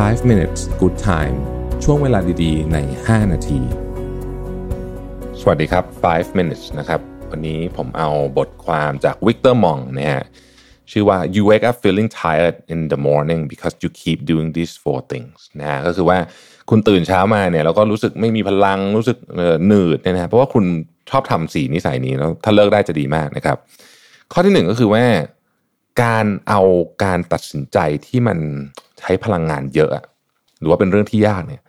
5 minutes good time ช่วงเวลาดีๆ ใน 5 นาที สวัสดีครับ 5 minutes นะครับ วันนี้ผมเอาบทความจากวิกเตอร์มองนะฮะ ชื่อว่า you wake up feeling tired in the morning because you keep doing these four things นะฮะ ก็คือว่าคุณตื่นเช้ามาเนี่ยแล้วก็รู้สึกไม่มีพลัง รู้สึกเหนื่อยเนี่ยนะเพราะว่าคุณชอบทำสี่นิสัยนี้แล้วถ้าเลิกได้จะดีมากนะครับ ข้อที่หนึ่งก็คือว่า การเอาการตัดสินใจที่มันใช้พลังงานเยอะ หรือว่าเป็นเรื่องที่ยากเนี่ย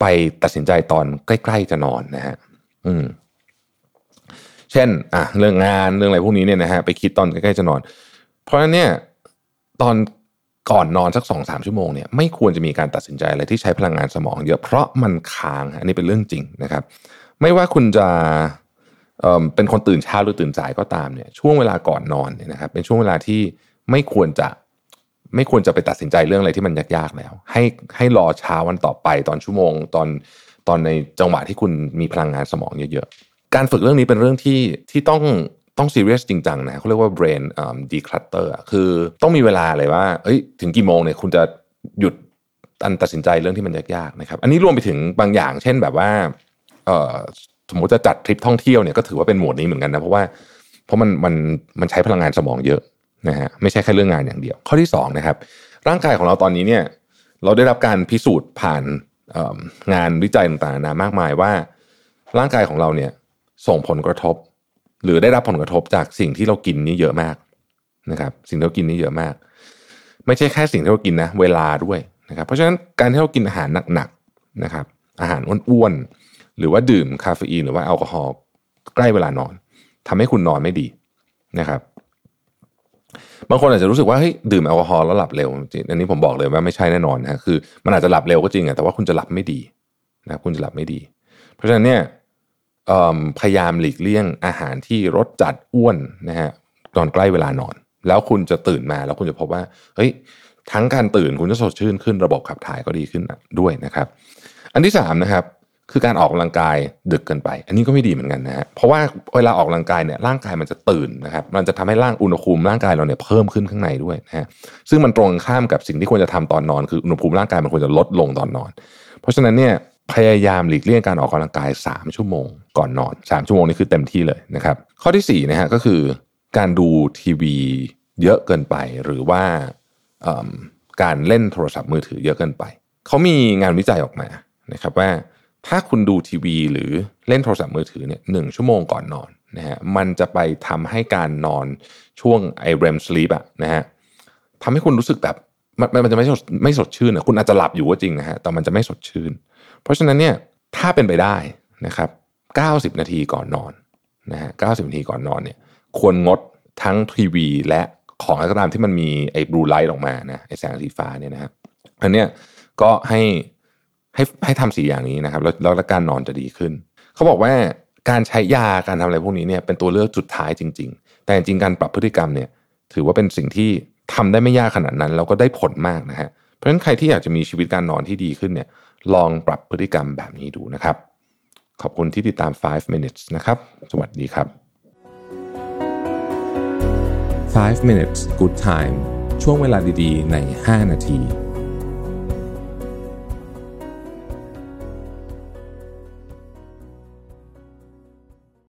ไปตัดสินใจตอนใกล้ๆจะนอนนะฮะอืม เช่น อะเรื่องงานเรื่องอะไรพวกนี้เนี่ยนะฮะไปคิดตอนใกล้ๆจะนอน เพราะฉะนั้นเนี่ย ตอนก่อนนอนสักสองสามชั่วโมงเนี่ยไม่ควรจะมีการตัดสินใจอะไรที่ใช้พลังงานสมองเยอะเพราะมันค้างอันนี้เป็นเรื่องจริงนะครับ ไม่ว่าคุณจะ เเป็นคนตื่นเช้าหรือตื่นสายก็ตามเนี่ยช่วงเวลาก่อนนอนเนี่ยนะครับเป็นช่วงเวลาที่ไม่ควรจะไม่ควรจะไปตัดสินใจเรื่องอะไรที่มันยากๆแล้ว ให้ให้รอเช้าวันต่อไปตอนชั่วโมง ตอนตอนในจังหวะที่คุณมีพลังงานสมองเยอะๆ การฝึกเรื่องนี้เป็นเรื่องที่ที่ต้องต้องซีเรียสจริงจังนะเขาเรียกว่า brain um, declutter คือต้องมีเวลาเลยว่าเอ้ยถึงกี่โมงเนี่ยคุณจะหยุดอันตัดสินใจเรื่องที่มันยากๆนะครับ อันนี้รวมไปถึงบางอย่าง เช่นแบบว่าเอ่อ สมมติจะจัดทริปท่องเที่ยวเนี่ยก็ถือว่าเป็นหมวดนี้เหมือนกันนะเพราะว่าเพราะมันมันมันใช้พลังงานสมองเยอะนะฮะไม่ใช่แค่เรื่องงานอย่างเดียว ข้อที่2นะครับร่างกายของเราตอนนี้เนี่ยเราได้รับการพิสูจน์ผ่านงานวิจัยต่างๆนามากมายว่า ร่างกายของเราเนี่ยส่งผลกระทบ หรือได้รับผลกระทบจากสิ่งที่เรากินนี่เยอะมากนะครับ สิ่งที่เรากินนี่เยอะมาก ไม่ใช่แค่สิ่งที่เรากินนะเวลาด้วยนะครับ เพราะฉะนั้นการที่เรากินอาหารหนักๆนะครับ อาหารอ้วนๆ หรือว่าดื่มคาเฟอีนหรือว่าแอลกอฮอล์ใกล้เวลานอนทำให้คุณนอนไม่ดีนะครับ บางคนอาจจะรู้สึกว่าเฮ้ยดื่มแอลกอฮอล์แล้วหลับเร็วจริงอันนี้ผมบอกเลยว่าไม่ใช่แน่นอนนะคือ มันอาจจะหลับเร็วก็จริงแต่ว่าคุณจะหลับไม่ดีนะค,คุณจะหลับไม่ดี เพราะฉะนั้นเนี่ยพยายามหลีกเลี่ยงอาหารที่รสจัดอ้วนนะฮะตอนใกล้เวลานอน แล้วคุณจะตื่นมาแล้วคุณจะพบว่าเฮ้ยทั้งการตื่นคุณจะสดชื่นขึ้นระบบขับถ่ายก็ดีขึ้นด้วยนะครับ อันที่สามนะครับ คือการออกกำลังกายดึกเกินไป อันนี้ก็ไม่ดีเหมือนกันนะฮะเพราะว่าเวลาออกกำลังกายเนี่ยร่างกายมันจะตื่นนะครับมันจะทำให้ร่างอุณหภูมิร่างกายเราเนี่ยเพิ่มขึ้นข้างในด้วยนะฮะซึ่งมันตรงข้ามกับสิ่งที่ควรจะทำตอนนอน คืออุณหภูมิร่างกายมันควรจะลดลงตอนนอน เพราะฉะนั้นเนี่ยพยายามหลีกเลี่ยงการออกกำลังกาย 3 ชั่วโมงก่อนนอน 3 ชั่วโมงนี้คือเต็มที่เลยนะครับข้อที่4นะฮะก็คือการดูทีวีเยอะเกินไปหรือว่าการเล่นโทรศัพท์มือถือเยอะเกินไป เขามีงานวิจัยออกมานะครับว่า ถ้าคุณดูทีวี หรือเล่นโทรศัพท์มือถือเนี่ยหนึ่งชั่วโมงก่อนนอนนะฮะมันจะไปทำให้การนอนช่วงไอเรมสลีปอะนะฮะทำให้คุณรู้สึกแบบมันมันจะไม่สดไม่สดชื่นอะคุณอาจจะหลับอยู่ก็จริงนะฮะแต่มันจะไม่สดชื่น เพราะฉะนั้นเนี่ยถ้าเป็นไปได้นะครับ 90 นาทีก่อนนอนนะฮะ90 นาทีก่อนนอนเนี่ยควรงดทั้งทีวี และของอะไรก็ตามที่มันมีไอ้บลูไลท์ออกมานะไอ้แสงสีฟ้าเนี่ยนะครับอันเนี้ยก็ให้ ให้ให้ทำสี่อย่างนี้นะครับ แล้วแล้วการนอนจะดีขึ้น เขาบอกว่าการใช้ยาการทำอะไรพวกนี้เนี่ยเป็นตัวเลือกสุดท้ายจริง ๆ แต่จริงการปรับพฤติกรรมเนี่ยถือว่าเป็นสิ่งที่ทำได้ไม่ยากขนาดนั้น แล้วก็ได้ผลมากนะฮะเพราะฉะนั้นใครที่อยากจะมีชีวิตการนอนที่ดีขึ้นเนี่ยลองปรับพฤติกรรมแบบนี้ดูนะครับ ขอบคุณที่ติดตาม 5 minutes นะครับ สวัสดีครับ 5 minutes good time ช่วงเวลาดีๆ ใน 5 นาที